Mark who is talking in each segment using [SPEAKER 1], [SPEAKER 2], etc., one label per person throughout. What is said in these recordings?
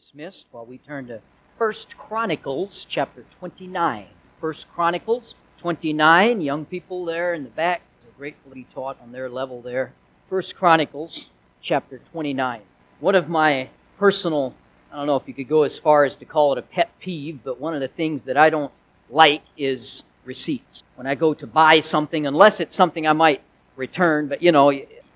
[SPEAKER 1] dismissed while we turn to First Chronicles chapter 29. First Chronicles 29. Young people there in the back are gratefully taught on their level there. First Chronicles chapter 29. One of my personal, I don't know if you could go as far as to call it a pet peeve, but one of the things that I don't like is receipts. When I go to buy something, unless it's something I might return, but you know,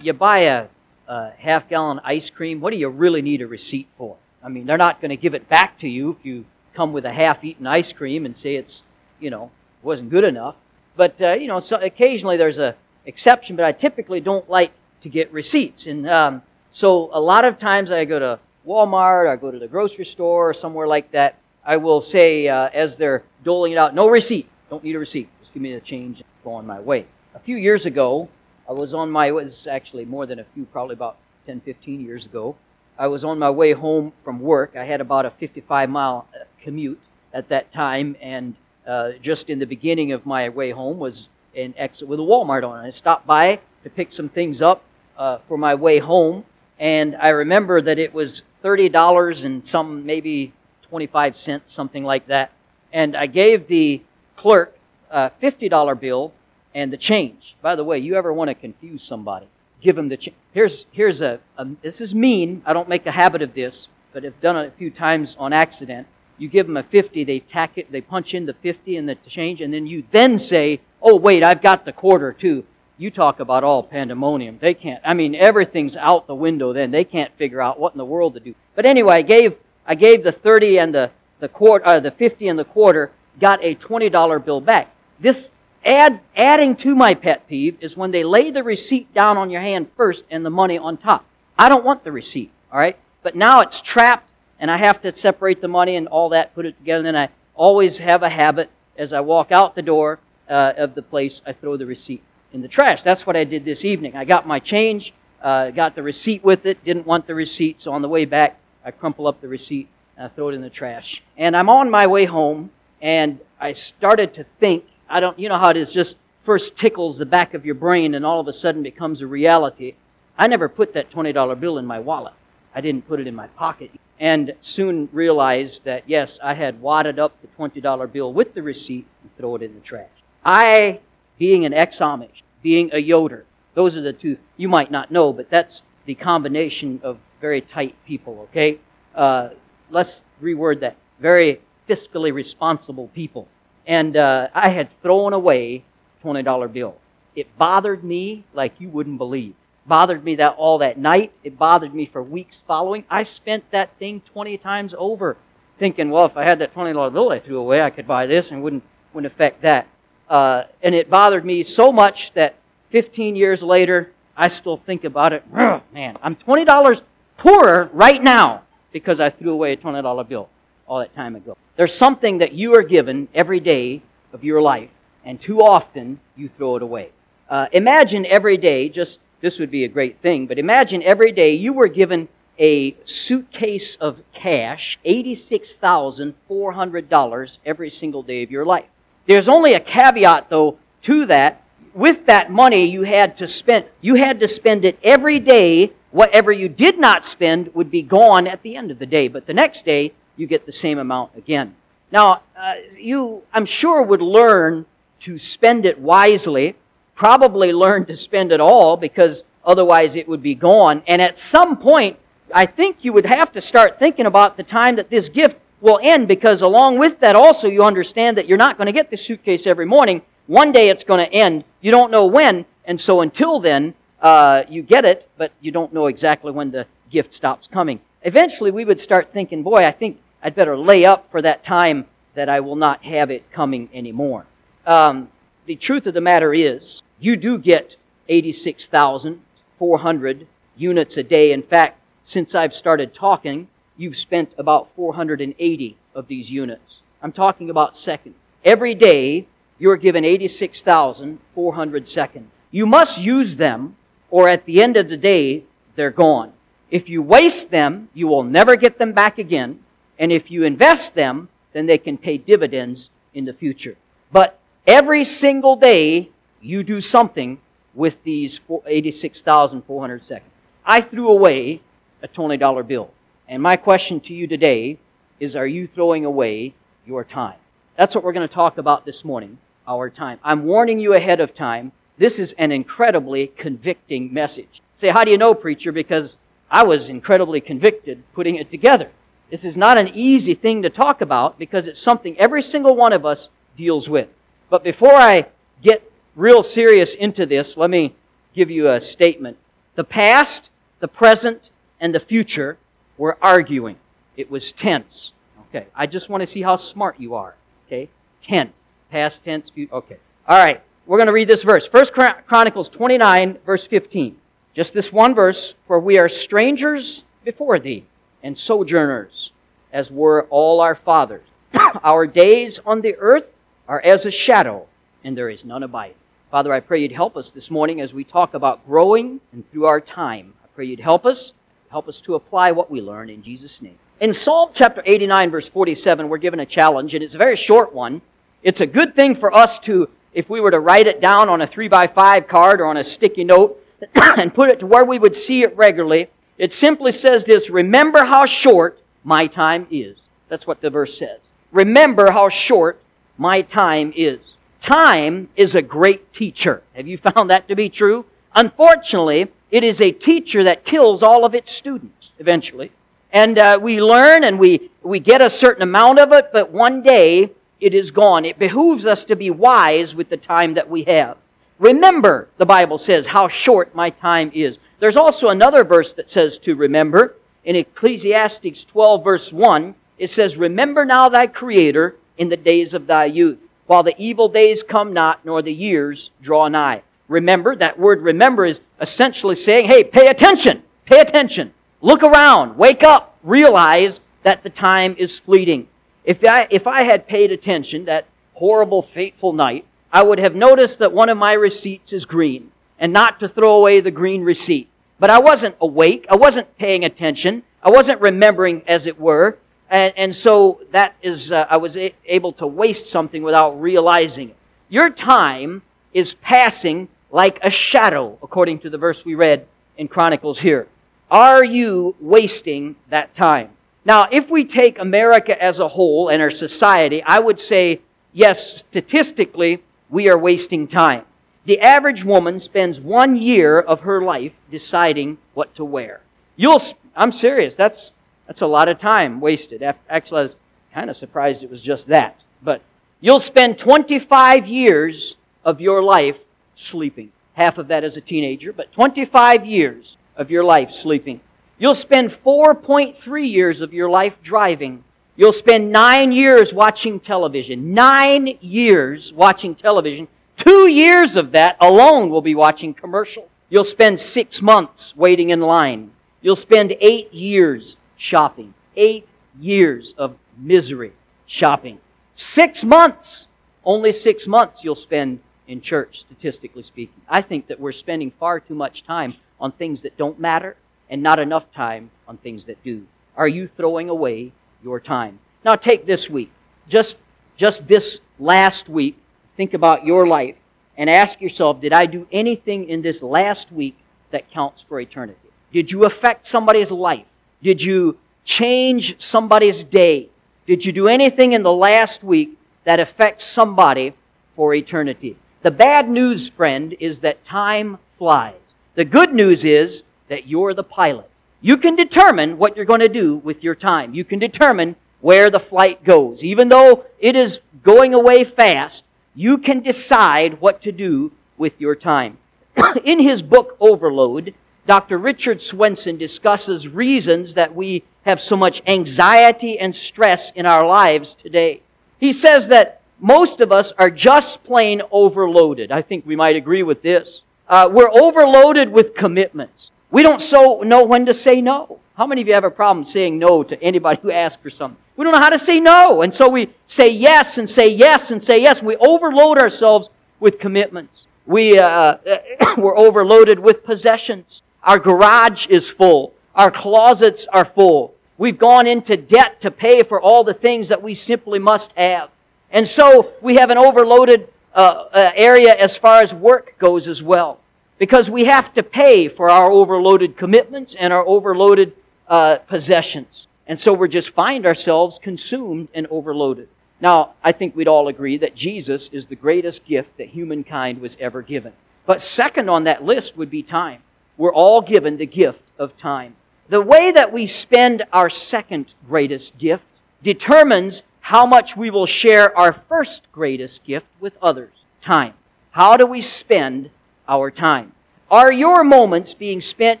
[SPEAKER 1] you buy a, a half gallon ice cream, what do you really need a receipt for? I mean, they're not going to give it back to you if you come with a half-eaten ice cream and say it's, you know, wasn't good enough. But uh, you know, so occasionally there's a exception, but I typically don't like to get receipts. And um, so a lot of times I go to Walmart, I go to the grocery store, or somewhere like that. I will say uh, as they're doling it out, no receipt. Don't need a receipt. Just give me the change and go on my way. A few years ago, I was on my, it was actually more than a few, probably about 10, 15 years ago. I was on my way home from work. I had about a 55 mile uh, commute at that time, and uh, just in the beginning of my way home was an exit with a Walmart on it. I stopped by to pick some things up uh, for my way home, and I remember that it was $30 and some maybe 25 cents, something like that. And I gave the clerk a $50 bill and the change. By the way, you ever want to confuse somebody? Give them the chance. Here's, here's a, a, this is mean. I don't make a habit of this, but I've done it a few times on accident. You give them a 50, they tack it, they punch in the 50 and the change, and then you then say, oh, wait, I've got the quarter too. You talk about all pandemonium. They can't, I mean, everything's out the window then. They can't figure out what in the world to do. But anyway, I gave, I gave the 30 and the, the quarter, uh, the 50 and the quarter, got a $20 bill back. This Add, adding to my pet peeve is when they lay the receipt down on your hand first and the money on top. I don't want the receipt, all right? But now it's trapped and I have to separate the money and all that, put it together. And I always have a habit as I walk out the door uh, of the place, I throw the receipt in the trash. That's what I did this evening. I got my change, uh, got the receipt with it, didn't want the receipt, so on the way back, I crumple up the receipt and I throw it in the trash. And I'm on my way home and I started to think I don't, you know how it is, just first tickles the back of your brain and all of a sudden becomes a reality. I never put that $20 bill in my wallet. I didn't put it in my pocket. And soon realized that, yes, I had wadded up the $20 bill with the receipt and throw it in the trash. I, being an ex-Amish, being a Yoder, those are the two you might not know, but that's the combination of very tight people, okay? Uh, let's reword that. Very fiscally responsible people and uh, I had thrown away $20 bill. It bothered me like you wouldn't believe. Bothered me that all that night. It bothered me for weeks following. I spent that thing 20 times over thinking, well, if I had that $20 bill I threw away, I could buy this and wouldn't, wouldn't affect that. Uh, and it bothered me so much that 15 years later, I still think about it. man, I'm $20 poorer right now because I threw away a $20 bill all that time ago. There's something that you are given every day of your life, and too often you throw it away. Uh, imagine every day, just this would be a great thing, but imagine every day you were given a suitcase of cash, $86,400 every single day of your life. There's only a caveat though to that. With that money you had to spend, you had to spend it every day. Whatever you did not spend would be gone at the end of the day. But the next day, you get the same amount again. Now, uh, you, I'm sure, would learn to spend it wisely, probably learn to spend it all because otherwise it would be gone. And at some point, I think you would have to start thinking about the time that this gift will end because along with that also you understand that you're not going to get this suitcase every morning. One day it's going to end. You don't know when. And so until then, uh, you get it, but you don't know exactly when the gift stops coming. Eventually we would start thinking, boy, I think I'd better lay up for that time that I will not have it coming anymore. Um, the truth of the matter is, you do get 86,400 units a day. In fact, since I've started talking, you've spent about 480 of these units. I'm talking about seconds. Every day, you're given 86,400 seconds. You must use them, or at the end of the day, they're gone. If you waste them, you will never get them back again. And if you invest them, then they can pay dividends in the future. But every single day, you do something with these 86,400 seconds. I threw away a $20 bill. And my question to you today is Are you throwing away your time? That's what we're going to talk about this morning, our time. I'm warning you ahead of time. This is an incredibly convicting message. Say, how do you know, preacher? Because I was incredibly convicted putting it together. This is not an easy thing to talk about because it's something every single one of us deals with. But before I get real serious into this, let me give you a statement. The past, the present, and the future were arguing. It was tense. Okay. I just want to see how smart you are. Okay. Tense. Past tense, future. Okay. All right. We're going to read this verse. First Chronicles 29, verse 15. Just this one verse. For we are strangers before thee and sojourners, as were all our fathers. our days on the earth are as a shadow, and there is none abiding. Father, I pray you'd help us this morning as we talk about growing and through our time. I pray you'd help us, help us to apply what we learn in Jesus' name. In Psalm chapter 89, verse 47, we're given a challenge, and it's a very short one. It's a good thing for us to, if we were to write it down on a 3 by 5 card or on a sticky note and put it to where we would see it regularly. It simply says this Remember how short my time is. That's what the verse says. Remember how short my time is. Time is a great teacher. Have you found that to be true? Unfortunately, it is a teacher that kills all of its students eventually. And uh, we learn and we, we get a certain amount of it, but one day it is gone. It behooves us to be wise with the time that we have. Remember, the Bible says, how short my time is. There's also another verse that says to remember. In Ecclesiastes 12, verse 1, it says, Remember now thy Creator in the days of thy youth while the evil days come not, nor the years draw nigh. Remember, that word remember is essentially saying, hey, pay attention, pay attention, look around, wake up, realize that the time is fleeting. If I, if I had paid attention that horrible, fateful night, I would have noticed that one of my receipts is green, and not to throw away the green receipt. But I wasn't awake, I wasn't paying attention, I wasn't remembering, as it were, and, and so that is, uh, I was a- able to waste something without realizing it. Your time is passing like a shadow, according to the verse we read in Chronicles here. Are you wasting that time? Now, if we take America as a whole and our society, I would say, yes, statistically, we are wasting time. The average woman spends one year of her life deciding what to wear. You'll, I'm serious, that's that's a lot of time wasted. Actually, I was kind of surprised it was just that. But you'll spend 25 years of your life sleeping. Half of that as a teenager, but 25 years of your life sleeping. You'll spend 4.3 years of your life driving. You'll spend nine years watching television. Nine years watching television. Two years of that alone will be watching commercial. You'll spend six months waiting in line. You'll spend eight years shopping. Eight years of misery shopping. Six months, only six months you'll spend in church, statistically speaking. I think that we're spending far too much time on things that don't matter and not enough time on things that do. Are you throwing away your time? Now take this week. Just, just this last week, think about your life and ask yourself, did I do anything in this last week that counts for eternity? Did you affect somebody's life? Did you change somebody's day? Did you do anything in the last week that affects somebody for eternity? The bad news, friend, is that time flies. The good news is that you're the pilot. You can determine what you're going to do with your time. You can determine where the flight goes. Even though it is going away fast, you can decide what to do with your time. in his book Overload, Dr. Richard Swenson discusses reasons that we have so much anxiety and stress in our lives today. He says that most of us are just plain overloaded. I think we might agree with this. Uh, we're overloaded with commitments. We don't so know when to say no. How many of you have a problem saying no to anybody who asks for something? We don't know how to say no. And so we say yes and say yes and say yes. We overload ourselves with commitments. We, uh, we're overloaded with possessions. Our garage is full. Our closets are full. We've gone into debt to pay for all the things that we simply must have. And so we have an overloaded uh, uh, area as far as work goes as well. Because we have to pay for our overloaded commitments and our overloaded uh, possessions. And so we just find ourselves consumed and overloaded. Now, I think we'd all agree that Jesus is the greatest gift that humankind was ever given. But second on that list would be time. We're all given the gift of time. The way that we spend our second greatest gift determines how much we will share our first greatest gift with others time. How do we spend our time? Are your moments being spent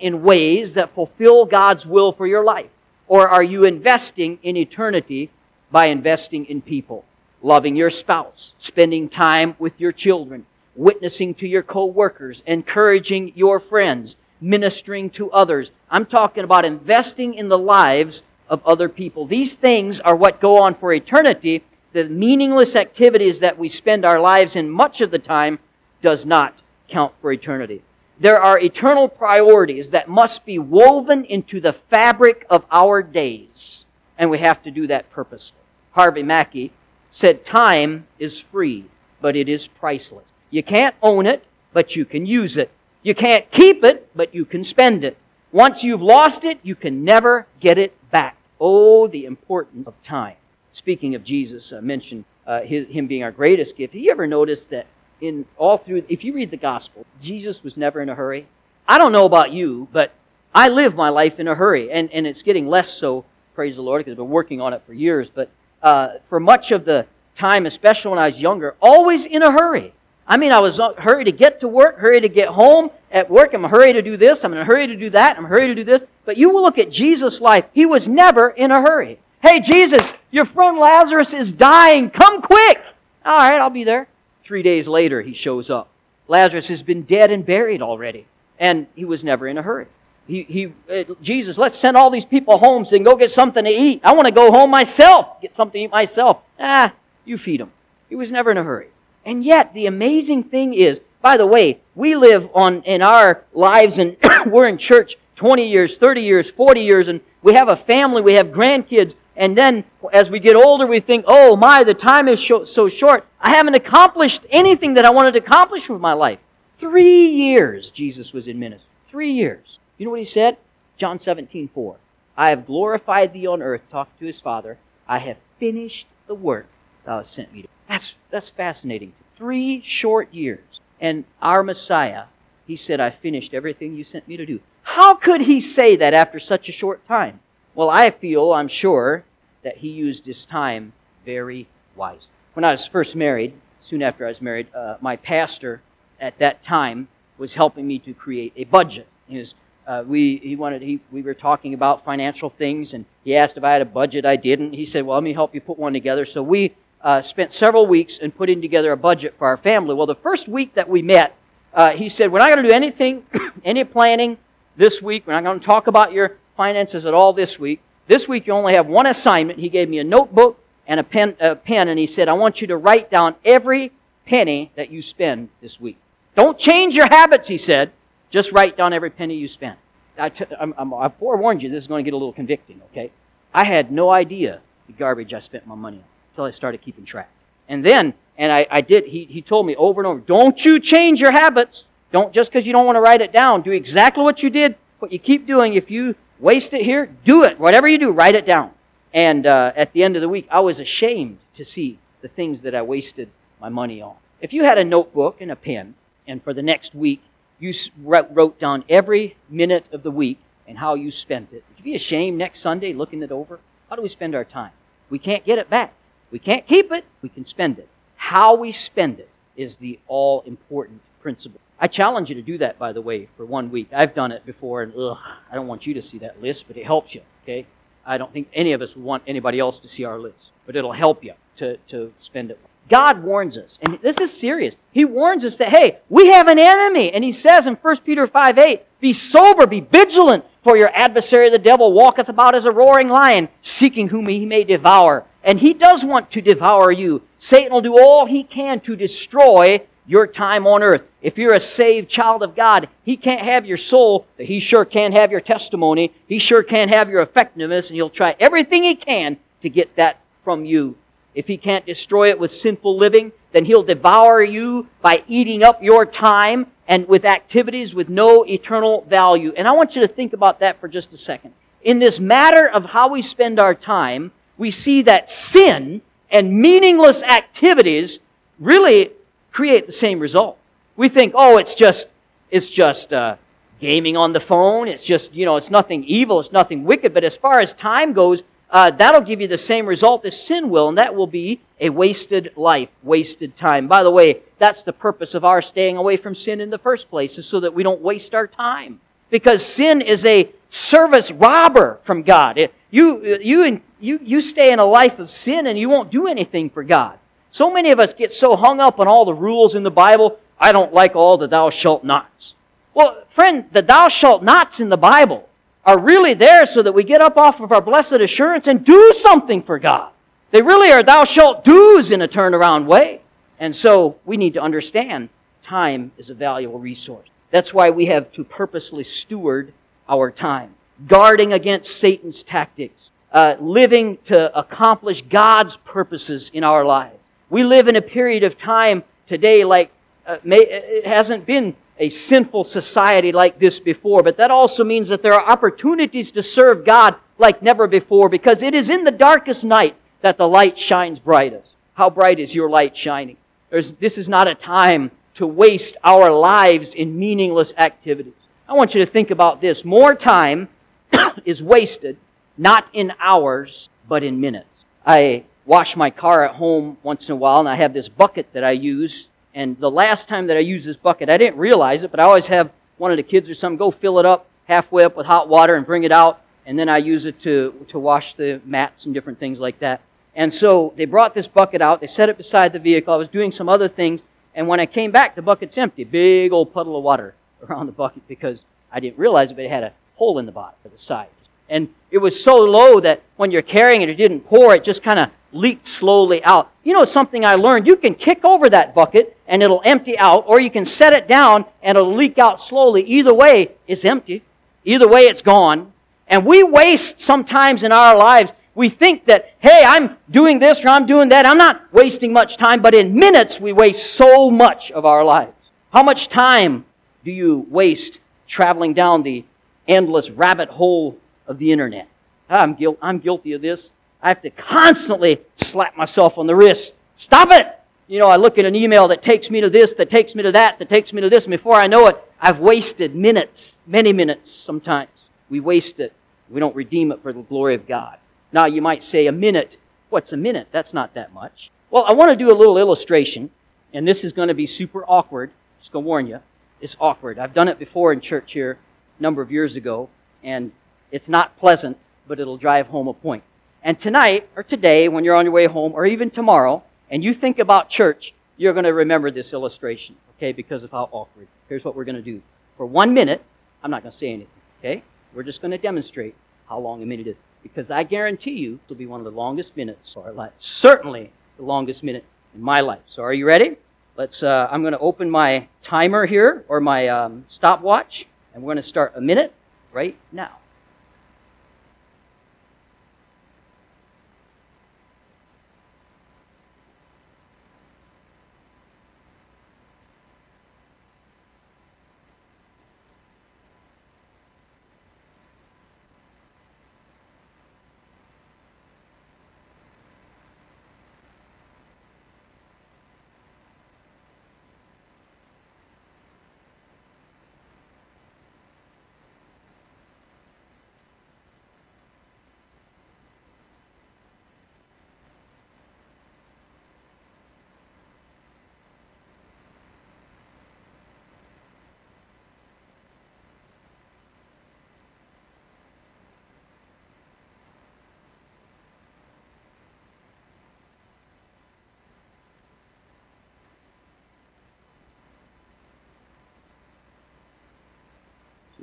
[SPEAKER 1] in ways that fulfill God's will for your life? Or are you investing in eternity by investing in people? Loving your spouse, spending time with your children, witnessing to your co-workers, encouraging your friends, ministering to others. I'm talking about investing in the lives of other people. These things are what go on for eternity. The meaningless activities that we spend our lives in much of the time does not count for eternity. There are eternal priorities that must be woven into the fabric of our days. And we have to do that purposely. Harvey Mackay said, Time is free, but it is priceless. You can't own it, but you can use it. You can't keep it, but you can spend it. Once you've lost it, you can never get it back. Oh, the importance of time. Speaking of Jesus, I mentioned uh, his, him being our greatest gift. Have you ever noticed that in all through, if you read the gospel, Jesus was never in a hurry. I don't know about you, but I live my life in a hurry, and, and it's getting less so, praise the Lord, because I've been working on it for years. But uh, for much of the time, especially when I was younger, always in a hurry. I mean, I was uh, hurry to get to work, hurry to get home at work. I'm in a hurry to do this. I'm in a hurry to do that. I'm a hurry to do this. But you will look at Jesus' life. He was never in a hurry. Hey, Jesus, your friend Lazarus is dying. Come quick. All right, I'll be there. Three days later, he shows up. Lazarus has been dead and buried already. And he was never in a hurry. He, he, uh, Jesus, let's send all these people home so they can go get something to eat. I want to go home myself, get something to eat myself. Ah, you feed them. He was never in a hurry. And yet, the amazing thing is, by the way, we live on, in our lives and we're in church 20 years, 30 years, 40 years, and we have a family, we have grandkids, and then as we get older, we think, oh my, the time is so short. I haven't accomplished anything that I wanted to accomplish with my life. Three years Jesus was in ministry. Three years. You know what he said? John 17, 4. I have glorified thee on earth, talking to his father. I have finished the work thou hast sent me to. That's, that's fascinating. Three short years. And our Messiah, he said, I finished everything you sent me to do. How could he say that after such a short time? Well, I feel, I'm sure, that he used his time very wisely. When I was first married, soon after I was married, uh, my pastor at that time was helping me to create a budget. His, uh, we, he wanted, he, we were talking about financial things, and he asked if I had a budget. I didn't. He said, Well, let me help you put one together. So we uh, spent several weeks in putting together a budget for our family. Well, the first week that we met, uh, he said, We're not going to do anything, any planning this week. We're not going to talk about your finances at all this week. This week you only have one assignment. He gave me a notebook and a pen, a pen and he said, I want you to write down every penny that you spend this week. Don't change your habits, he said. Just write down every penny you spend. I, t- I'm, I'm, I forewarned you, this is going to get a little convicting, okay? I had no idea the garbage I spent my money on until I started keeping track. And then, and I, I did, he, he told me over and over, don't you change your habits. Don't just because you don't want to write it down. Do exactly what you did, what you keep doing. If you waste it here, do it. Whatever you do, write it down. And uh, at the end of the week, I was ashamed to see the things that I wasted my money on. If you had a notebook and a pen, and for the next week you wrote down every minute of the week and how you spent it, would you be ashamed next Sunday looking it over? How do we spend our time? We can't get it back. We can't keep it. We can spend it. How we spend it is the all important principle. I challenge you to do that, by the way, for one week. I've done it before, and ugh, I don't want you to see that list, but it helps you, okay? I don't think any of us want anybody else to see our list, but it'll help you to, to spend it. God warns us, and this is serious. He warns us that, hey, we have an enemy. And he says in 1 Peter 5 8, be sober, be vigilant, for your adversary the devil walketh about as a roaring lion, seeking whom he may devour. And he does want to devour you. Satan will do all he can to destroy your time on earth. If you're a saved child of God, He can't have your soul, but He sure can have your testimony. He sure can have your effectiveness, and He'll try everything He can to get that from you. If He can't destroy it with sinful living, then He'll devour you by eating up your time and with activities with no eternal value. And I want you to think about that for just a second. in this matter of how we spend our time, we see that sin and meaningless activities really create the same result. We think, oh, it's just, it's just uh, gaming on the phone. It's just, you know, it's nothing evil. It's nothing wicked. But as far as time goes, uh, that'll give you the same result as sin will, and that will be a wasted life, wasted time. By the way, that's the purpose of our staying away from sin in the first place, is so that we don't waste our time. Because sin is a service robber from God. It, you, you, you, you stay in a life of sin and you won't do anything for God. So many of us get so hung up on all the rules in the Bible. I don't like all the thou shalt nots. Well, friend, the thou shalt nots in the Bible are really there so that we get up off of our blessed assurance and do something for God. They really are thou shalt do's in a turnaround way. And so we need to understand time is a valuable resource. That's why we have to purposely steward our time, guarding against Satan's tactics, uh, living to accomplish God's purposes in our lives. We live in a period of time today like uh, may, it hasn't been a sinful society like this before, but that also means that there are opportunities to serve God like never before because it is in the darkest night that the light shines brightest. How bright is your light shining? There's, this is not a time to waste our lives in meaningless activities. I want you to think about this. More time is wasted not in hours, but in minutes. I wash my car at home once in a while, and I have this bucket that I use and the last time that I used this bucket, I didn't realize it, but I always have one of the kids or something go fill it up halfway up with hot water and bring it out, and then I use it to, to wash the mats and different things like that. And so they brought this bucket out, they set it beside the vehicle. I was doing some other things, and when I came back, the bucket's empty. Big old puddle of water around the bucket because I didn't realize it, but it had a hole in the bottom of the side. And it was so low that when you're carrying it, it didn't pour, it just kind of leaked slowly out. You know something I learned? You can kick over that bucket and it'll empty out, or you can set it down and it'll leak out slowly. Either way, it's empty. Either way, it's gone. And we waste sometimes in our lives. We think that, hey, I'm doing this or I'm doing that. I'm not wasting much time, but in minutes we waste so much of our lives. How much time do you waste traveling down the endless rabbit hole of the internet? Ah, I'm, guilt, I'm guilty of this. I have to constantly slap myself on the wrist. Stop it! You know, I look at an email that takes me to this, that takes me to that, that takes me to this, and before I know it, I've wasted minutes, many minutes sometimes. We waste it. We don't redeem it for the glory of God. Now, you might say a minute. What's a minute? That's not that much. Well, I want to do a little illustration, and this is going to be super awkward. Just going to warn you. It's awkward. I've done it before in church here a number of years ago, and it's not pleasant, but it'll drive home a point. And tonight, or today, when you're on your way home, or even tomorrow, and you think about church, you're going to remember this illustration, okay, because of how awkward. Here's what we're going to do. For one minute, I'm not going to say anything, okay? We're just going to demonstrate how long a minute is. Because I guarantee you, it'll be one of the longest minutes of our life. Certainly the longest minute in my life. So are you ready? Let's, uh, I'm going to open my timer here, or my um, stopwatch, and we're going to start a minute right now.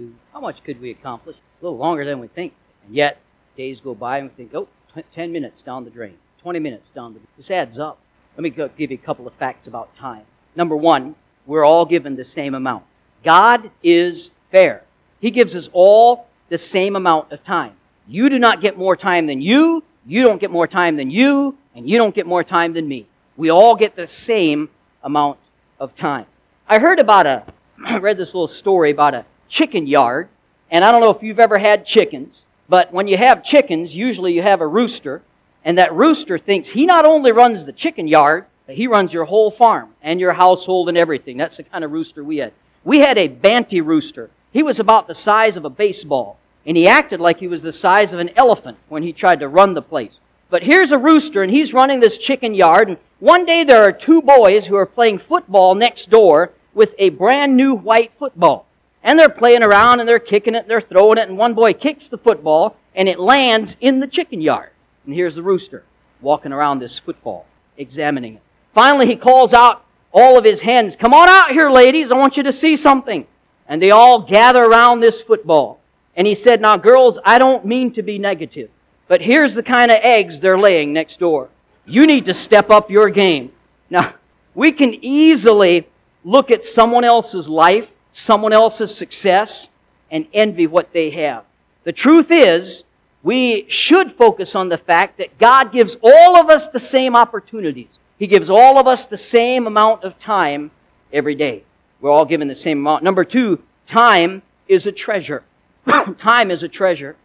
[SPEAKER 1] To how much could we accomplish? A little longer than we think. And yet, days go by and we think, oh, 10 minutes down the drain, 20 minutes down the drain. This adds up. Let me give you a couple of facts about time. Number one, we're all given the same amount. God is fair. He gives us all the same amount of time. You do not get more time than you, you don't get more time than you, and you don't get more time than me. We all get the same amount of time. I heard about a, I read this little story about a chicken yard. And I don't know if you've ever had chickens, But when you have chickens, usually you have a rooster, and that rooster thinks he not only runs the chicken yard, but he runs your whole farm and your household and everything. That's the kind of rooster we had. We had a Banty rooster. He was about the size of a baseball, and he acted like he was the size of an elephant when he tried to run the place. But here's a rooster, and he's running this chicken yard, and one day there are two boys who are playing football next door with a brand new white football. And they're playing around and they're kicking it, they're throwing it, and one boy kicks the football and it lands in the chicken yard. And here's the rooster walking around this football, examining it. Finally, he calls out all of his hens, Come on out here, ladies, I want you to see something. And they all gather around this football. And he said, Now, girls, I don't mean to be negative, but here's the kind of eggs they're laying next door. You need to step up your game. Now, we can easily look at someone else's life someone else's success and envy what they have. The truth is, we should focus on the fact that God gives all of us the same opportunities. He gives all of us the same amount of time every day. We're all given the same amount. Number two, time is a treasure. time is a treasure.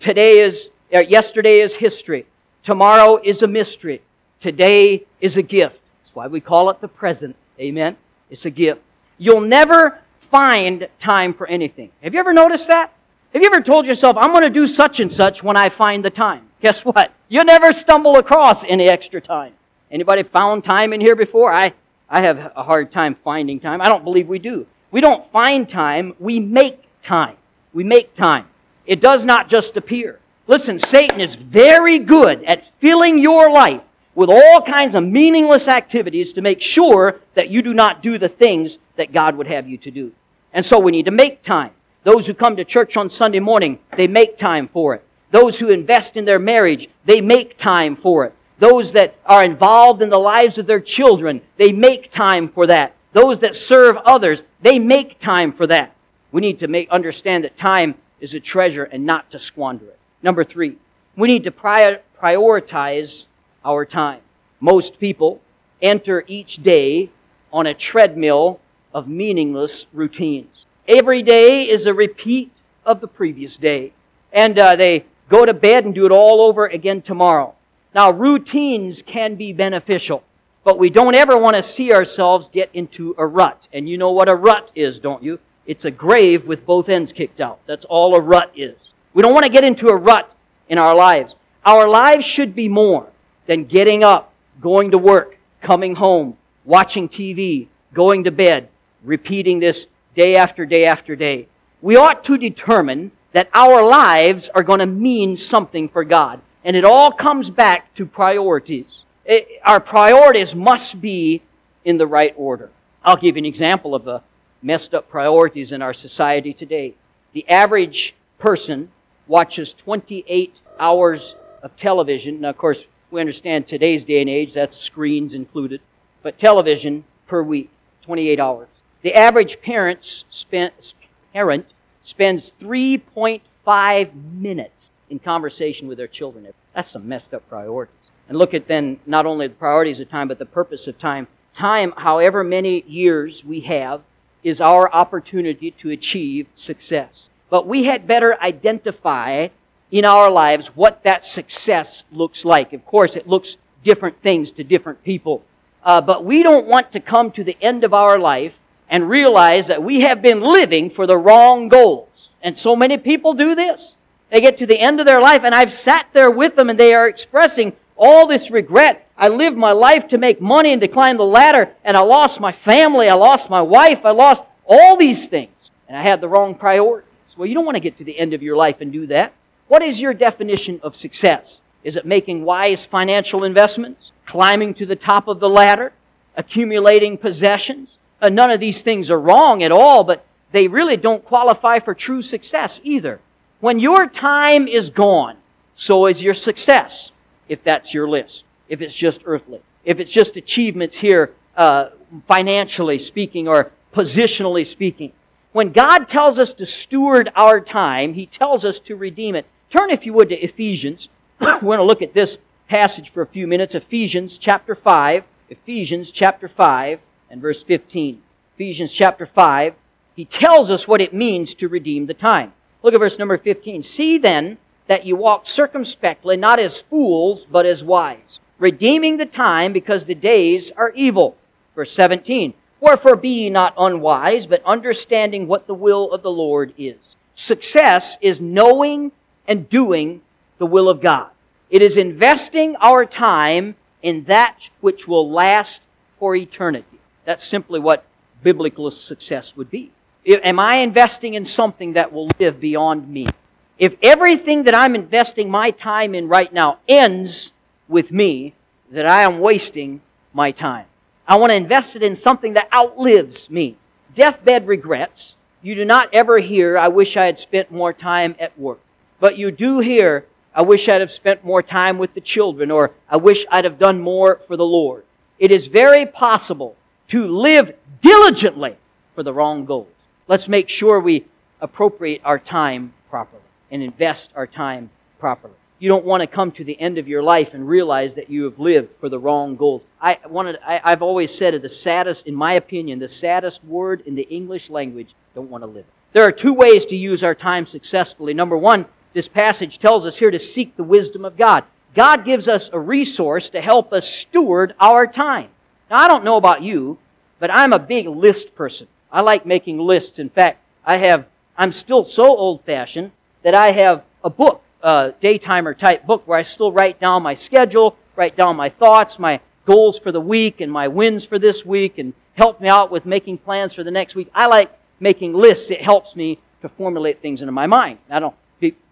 [SPEAKER 1] Today is, uh, yesterday is history. Tomorrow is a mystery. Today is a gift. That's why we call it the present. Amen. It's a gift. You'll never find time for anything. Have you ever noticed that? Have you ever told yourself, I'm going to do such and such when I find the time? Guess what? You never stumble across any extra time. Anybody found time in here before? I, I have a hard time finding time. I don't believe we do. We don't find time, we make time. We make time. It does not just appear. Listen, Satan is very good at filling your life with all kinds of meaningless activities to make sure that you do not do the things that God would have you to do. And so we need to make time. Those who come to church on Sunday morning, they make time for it. Those who invest in their marriage, they make time for it. Those that are involved in the lives of their children, they make time for that. Those that serve others, they make time for that. We need to make, understand that time is a treasure and not to squander it. Number three, we need to prior, prioritize our time. Most people enter each day on a treadmill of meaningless routines. Every day is a repeat of the previous day. And uh, they go to bed and do it all over again tomorrow. Now, routines can be beneficial, but we don't ever want to see ourselves get into a rut. And you know what a rut is, don't you? It's a grave with both ends kicked out. That's all a rut is. We don't want to get into a rut in our lives. Our lives should be more than getting up, going to work, coming home, watching TV, going to bed, repeating this day after day after day. We ought to determine that our lives are going to mean something for God. And it all comes back to priorities. It, our priorities must be in the right order. I'll give you an example of the messed up priorities in our society today. The average person watches 28 hours of television. Now, of course, we understand today's day and age, that's screens included, but television per week, 28 hours. The average parents spent, parent spends 3.5 minutes in conversation with their children. That's some messed up priorities. And look at then not only the priorities of time, but the purpose of time. Time, however many years we have, is our opportunity to achieve success. But we had better identify in our lives what that success looks like. Of course, it looks different things to different people. Uh, but we don't want to come to the end of our life and realize that we have been living for the wrong goals. And so many people do this. They get to the end of their life, and I've sat there with them, and they are expressing all this regret. I lived my life to make money and to climb the ladder, and I lost my family, I lost my wife, I lost all these things, and I had the wrong priorities. Well, you don't want to get to the end of your life and do that. What is your definition of success? Is it making wise financial investments? Climbing to the top of the ladder? Accumulating possessions? Uh, none of these things are wrong at all, but they really don't qualify for true success either. When your time is gone, so is your success, if that's your list. If it's just earthly. If it's just achievements here, uh, financially speaking or positionally speaking. When God tells us to steward our time, He tells us to redeem it. Turn, if you would, to Ephesians. We're going to look at this passage for a few minutes. Ephesians chapter 5. Ephesians chapter 5 and verse 15. Ephesians chapter 5, he tells us what it means to redeem the time. Look at verse number 15. See then that you walk circumspectly, not as fools, but as wise, redeeming the time because the days are evil. Verse 17. Wherefore be ye not unwise, but understanding what the will of the Lord is. Success is knowing and doing the will of God. It is investing our time in that which will last for eternity. That's simply what biblical success would be. Am I investing in something that will live beyond me? If everything that I'm investing my time in right now ends with me, that I am wasting my time. I want to invest it in something that outlives me. Deathbed regrets. You do not ever hear, I wish I had spent more time at work. But you do hear, I wish I'd have spent more time with the children, or I wish I'd have done more for the Lord. It is very possible to live diligently for the wrong goals. Let's make sure we appropriate our time properly and invest our time properly. You don't want to come to the end of your life and realize that you have lived for the wrong goals. I wanted, I, have always said it, the saddest, in my opinion, the saddest word in the English language, don't want to live it. There are two ways to use our time successfully. Number one, this passage tells us here to seek the wisdom of God. God gives us a resource to help us steward our time. Now, I don't know about you, but I'm a big list person. I like making lists. In fact, I have, I'm still so old fashioned that I have a book, a daytimer type book, where I still write down my schedule, write down my thoughts, my goals for the week, and my wins for this week, and help me out with making plans for the next week. I like making lists. It helps me to formulate things into my mind. I don't,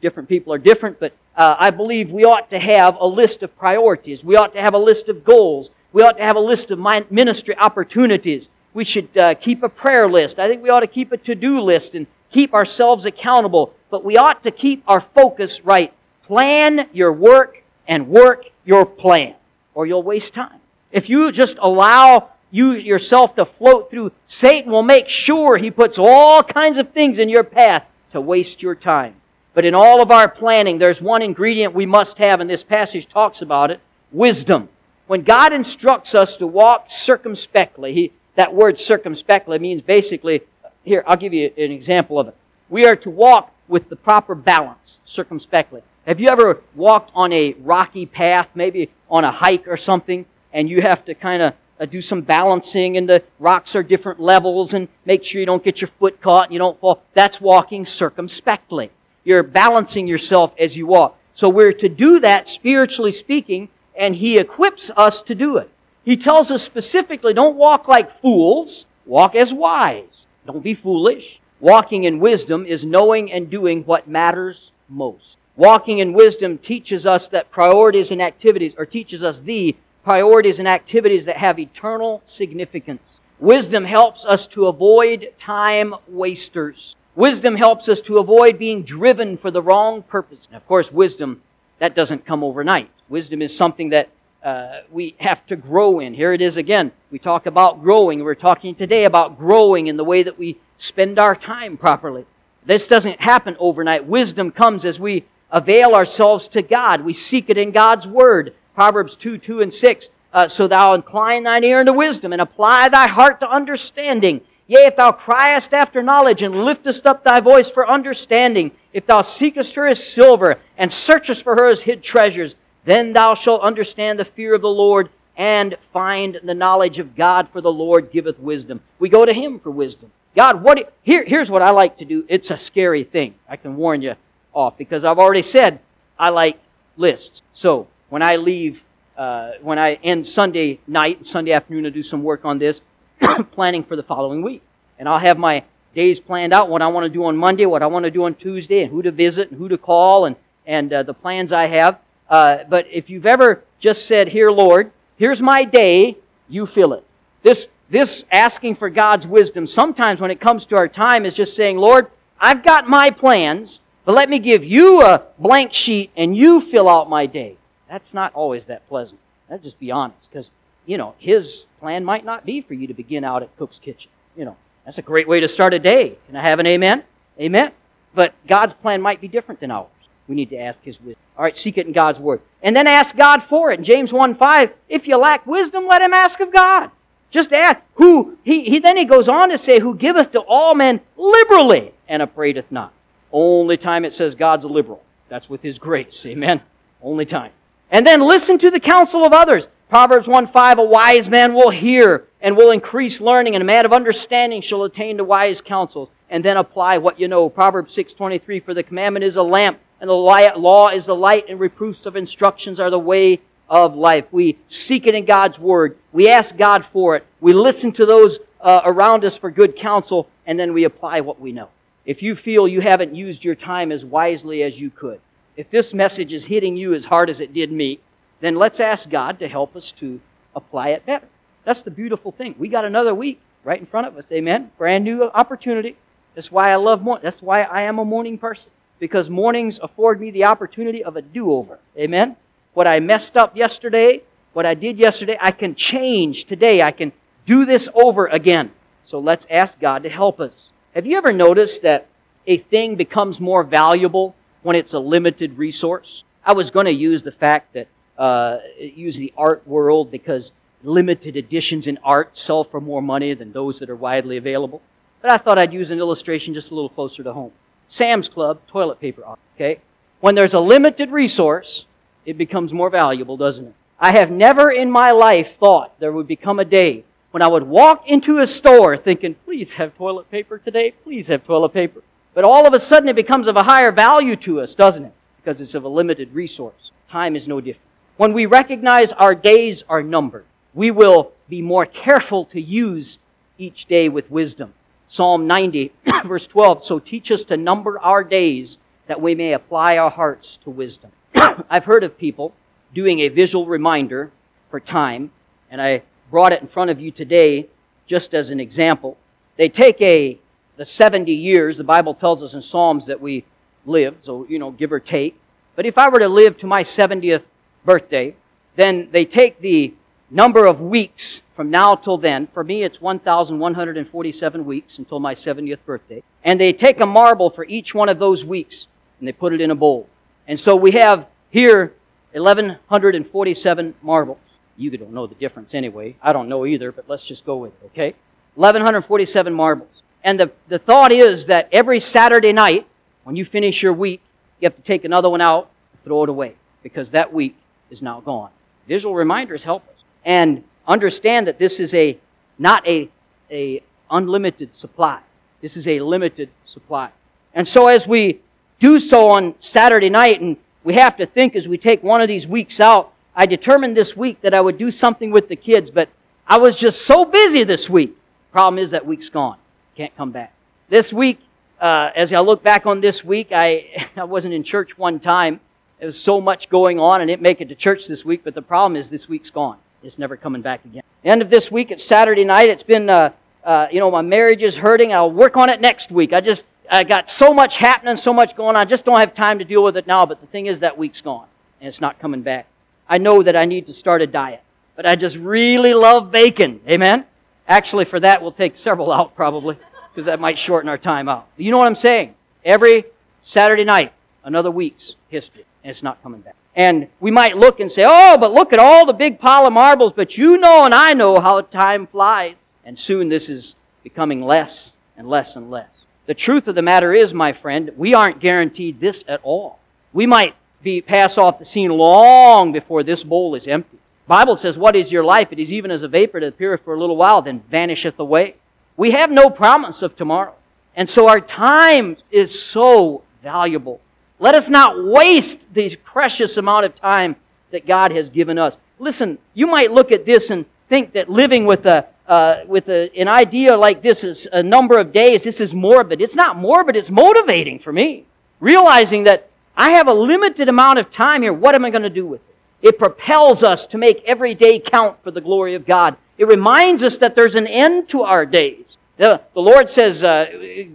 [SPEAKER 1] different people are different, but uh, I believe we ought to have a list of priorities. We ought to have a list of goals. We ought to have a list of ministry opportunities. We should uh, keep a prayer list. I think we ought to keep a to-do list and keep ourselves accountable but we ought to keep our focus right. Plan your work and work your plan, or you'll waste time. If you just allow you yourself to float through, Satan will make sure he puts all kinds of things in your path to waste your time. But in all of our planning, there's one ingredient we must have, and this passage talks about it wisdom. When God instructs us to walk circumspectly, he, that word circumspectly means basically, here, I'll give you an example of it. We are to walk with the proper balance, circumspectly. Have you ever walked on a rocky path, maybe on a hike or something, and you have to kind of uh, do some balancing and the rocks are different levels and make sure you don't get your foot caught and you don't fall? That's walking circumspectly. You're balancing yourself as you walk. So we're to do that spiritually speaking, and He equips us to do it. He tells us specifically, don't walk like fools, walk as wise. Don't be foolish. Walking in wisdom is knowing and doing what matters most. Walking in wisdom teaches us that priorities and activities, or teaches us the priorities and activities that have eternal significance. Wisdom helps us to avoid time wasters. Wisdom helps us to avoid being driven for the wrong purpose. And of course, wisdom, that doesn't come overnight. Wisdom is something that uh, we have to grow in. Here it is again. We talk about growing. We're talking today about growing in the way that we spend our time properly. This doesn't happen overnight. Wisdom comes as we avail ourselves to God. We seek it in God's Word. Proverbs 2, 2 and 6. Uh, so thou incline thine ear unto wisdom and apply thy heart to understanding. Yea, if thou criest after knowledge and liftest up thy voice for understanding, if thou seekest her as silver and searchest for her as hid treasures, then thou shalt understand the fear of the Lord and find the knowledge of God, for the Lord giveth wisdom. We go to Him for wisdom. God, what? Here, here's what I like to do. It's a scary thing. I can warn you off because I've already said I like lists. So when I leave, uh, when I end Sunday night, Sunday afternoon, I do some work on this, planning for the following week, and I'll have my days planned out. What I want to do on Monday, what I want to do on Tuesday, and who to visit, and who to call, and and uh, the plans I have. Uh, but if you've ever just said, "Here, Lord, here's my day," you fill it. This this asking for God's wisdom sometimes when it comes to our time is just saying, Lord, I've got my plans, but let me give you a blank sheet and you fill out my day. That's not always that pleasant. Let's just be honest, because, you know, his plan might not be for you to begin out at Cook's Kitchen. You know, that's a great way to start a day. Can I have an amen? Amen. But God's plan might be different than ours. We need to ask his wisdom. All right, seek it in God's word. And then ask God for it. In James 1 5, if you lack wisdom, let him ask of God. Just ask who he, he then he goes on to say, who giveth to all men liberally and upbraideth not. Only time it says God's liberal. That's with His grace. Amen. Only time. And then listen to the counsel of others. Proverbs 1 5, a wise man will hear and will increase learning, and a man of understanding shall attain to wise counsels, and then apply what you know. Proverbs 6.23, for the commandment is a lamp, and the law is the light, and reproofs of instructions are the way of life. We seek it in God's Word. We ask God for it. We listen to those uh, around us for good counsel, and then we apply what we know. If you feel you haven't used your time as wisely as you could, if this message is hitting you as hard as it did me, then let's ask God to help us to apply it better. That's the beautiful thing. We got another week right in front of us. Amen. Brand new opportunity. That's why I love morning. That's why I am a morning person. Because mornings afford me the opportunity of a do-over. Amen. What I messed up yesterday, what I did yesterday, I can change today. I can do this over again. So let's ask God to help us. Have you ever noticed that a thing becomes more valuable when it's a limited resource? I was going to use the fact that uh, use the art world because limited editions in art sell for more money than those that are widely available. But I thought I'd use an illustration just a little closer to home. Sam's Club toilet paper art, okay? When there's a limited resource, it becomes more valuable, doesn't it? I have never in my life thought there would become a day when I would walk into a store thinking, please have toilet paper today, please have toilet paper. But all of a sudden it becomes of a higher value to us, doesn't it? Because it's of a limited resource. Time is no different. When we recognize our days are numbered, we will be more careful to use each day with wisdom. Psalm 90, verse 12. So teach us to number our days that we may apply our hearts to wisdom. I've heard of people doing a visual reminder for time, and I brought it in front of you today just as an example. They take a the 70 years, the Bible tells us in Psalms that we live, so, you know, give or take. But if I were to live to my 70th birthday, then they take the number of weeks from now till then. For me, it's 1,147 weeks until my 70th birthday. And they take a marble for each one of those weeks and they put it in a bowl. And so we have here 1,147 marbles. You don't know the difference anyway. I don't know either, but let's just go with it, okay? 1,147 marbles. And the, the thought is that every Saturday night, when you finish your week, you have to take another one out, throw it away, because that week is now gone. Visual reminders help. And understand that this is a not a, a unlimited supply. This is a limited supply. And so as we do so on Saturday night, and we have to think as we take one of these weeks out, I determined this week that I would do something with the kids, but I was just so busy this week. Problem is that week's gone. Can't come back. This week, uh, as I look back on this week, I, I wasn't in church one time. There was so much going on. I didn't make it to church this week, but the problem is this week's gone. It's never coming back again. end of this week, it's Saturday night. It's been, uh, uh, you know, my marriage is hurting. I'll work on it next week. I just, I got so much happening, so much going on. I just don't have time to deal with it now. But the thing is, that week's gone and it's not coming back. I know that I need to start a diet, but I just really love bacon. Amen. Actually, for that, we'll take several out probably because that might shorten our time out. You know what I'm saying? Every Saturday night, another week's history, and it's not coming back. And we might look and say, oh, but look at all the big pile of marbles, but you know and I know how time flies. And soon this is becoming less and less and less. The truth of the matter is, my friend, we aren't guaranteed this at all. We might be pass off the scene long before this bowl is empty. Bible says, What is your life? It is even as a vapor that appeareth for a little while, then vanisheth away. We have no promise of tomorrow. And so our time is so valuable. Let us not waste the precious amount of time that God has given us. Listen, you might look at this and think that living with a uh, with a, an idea like this is a number of days, this is morbid. It's not morbid, it's motivating for me. Realizing that I have a limited amount of time here. What am I going to do with it? It propels us to make every day count for the glory of God. It reminds us that there's an end to our days. The, the Lord says, uh,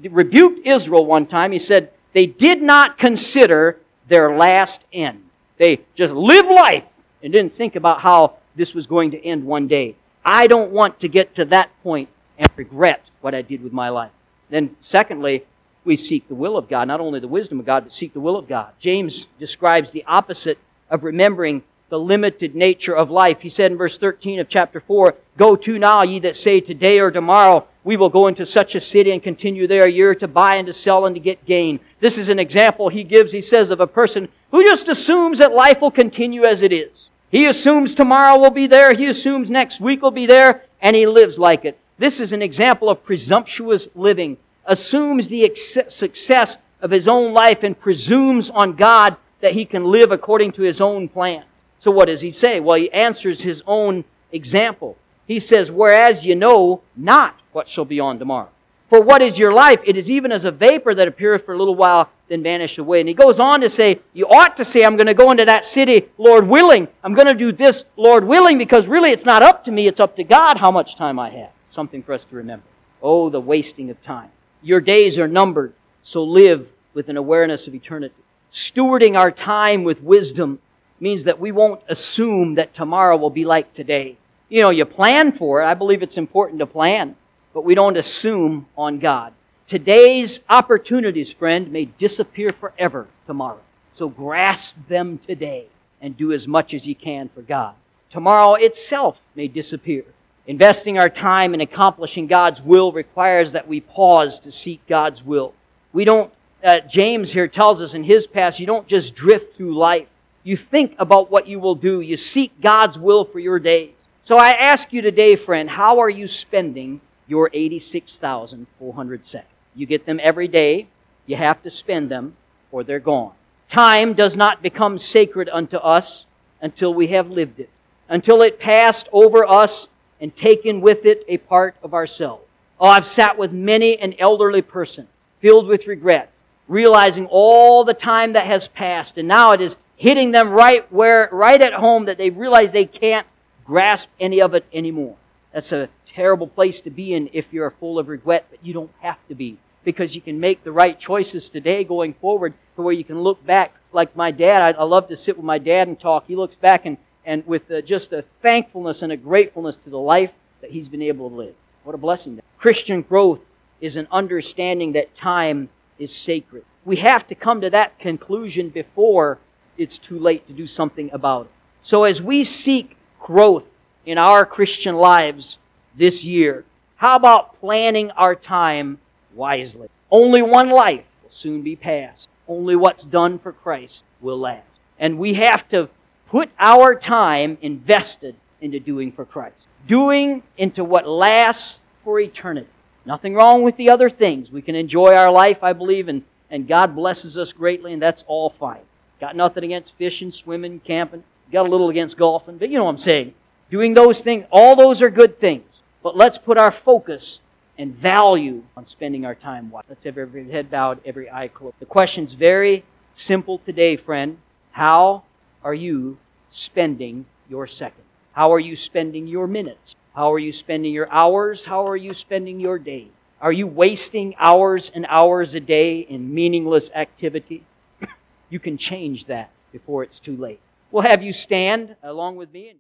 [SPEAKER 1] rebuked Israel one time. He said, they did not consider their last end. They just lived life and didn't think about how this was going to end one day. I don't want to get to that point and regret what I did with my life. Then, secondly, we seek the will of God, not only the wisdom of God, but seek the will of God. James describes the opposite of remembering the limited nature of life. He said in verse 13 of chapter 4, Go to now, ye that say today or tomorrow, we will go into such a city and continue there a year to buy and to sell and to get gain. This is an example he gives, he says, of a person who just assumes that life will continue as it is. He assumes tomorrow will be there, he assumes next week will be there, and he lives like it. This is an example of presumptuous living. Assumes the success of his own life and presumes on God that he can live according to his own plan. So what does he say? Well, he answers his own example. He says, Whereas you know not what shall be on tomorrow. For what is your life? It is even as a vapor that appeareth for a little while, then vanisheth away. And he goes on to say, You ought to say, I'm going to go into that city, Lord willing. I'm going to do this, Lord willing, because really it's not up to me, it's up to God how much time I have. Something for us to remember. Oh, the wasting of time. Your days are numbered, so live with an awareness of eternity. Stewarding our time with wisdom means that we won't assume that tomorrow will be like today. You know, you plan for it. I believe it's important to plan, but we don't assume on God. Today's opportunities, friend, may disappear forever tomorrow. So grasp them today and do as much as you can for God. Tomorrow itself may disappear. Investing our time in accomplishing God's will requires that we pause to seek God's will. We don't, uh, James here tells us in his past, you don't just drift through life. You think about what you will do. You seek God's will for your days. So I ask you today, friend, how are you spending your 86,400 seconds? You get them every day. You have to spend them or they're gone. Time does not become sacred unto us until we have lived it, until it passed over us and taken with it a part of ourselves. Oh, I've sat with many an elderly person filled with regret, realizing all the time that has passed, and now it is hitting them right where, right at home that they realize they can't grasp any of it anymore. That's a terrible place to be in if you're full of regret, but you don't have to be because you can make the right choices today going forward to where you can look back like my dad. I, I love to sit with my dad and talk. He looks back and, and with uh, just a thankfulness and a gratefulness to the life that he's been able to live. What a blessing. Christian growth is an understanding that time is sacred. We have to come to that conclusion before it's too late to do something about it. So as we seek growth in our Christian lives this year, how about planning our time wisely? Only one life will soon be passed. Only what's done for Christ will last. And we have to put our time invested into doing for Christ. Doing into what lasts for eternity. Nothing wrong with the other things. We can enjoy our life, I believe, and, and God blesses us greatly, and that's all fine. Got nothing against fishing, swimming, camping. Got a little against golfing, but you know what I'm saying. Doing those things, all those are good things. But let's put our focus and value on spending our time wisely. Let's have every head bowed, every eye closed. The question's very simple today, friend. How are you spending your second? How are you spending your minutes? How are you spending your hours? How are you spending your day? Are you wasting hours and hours a day in meaningless activity? You can change that before it's too late. We'll have you stand along with me.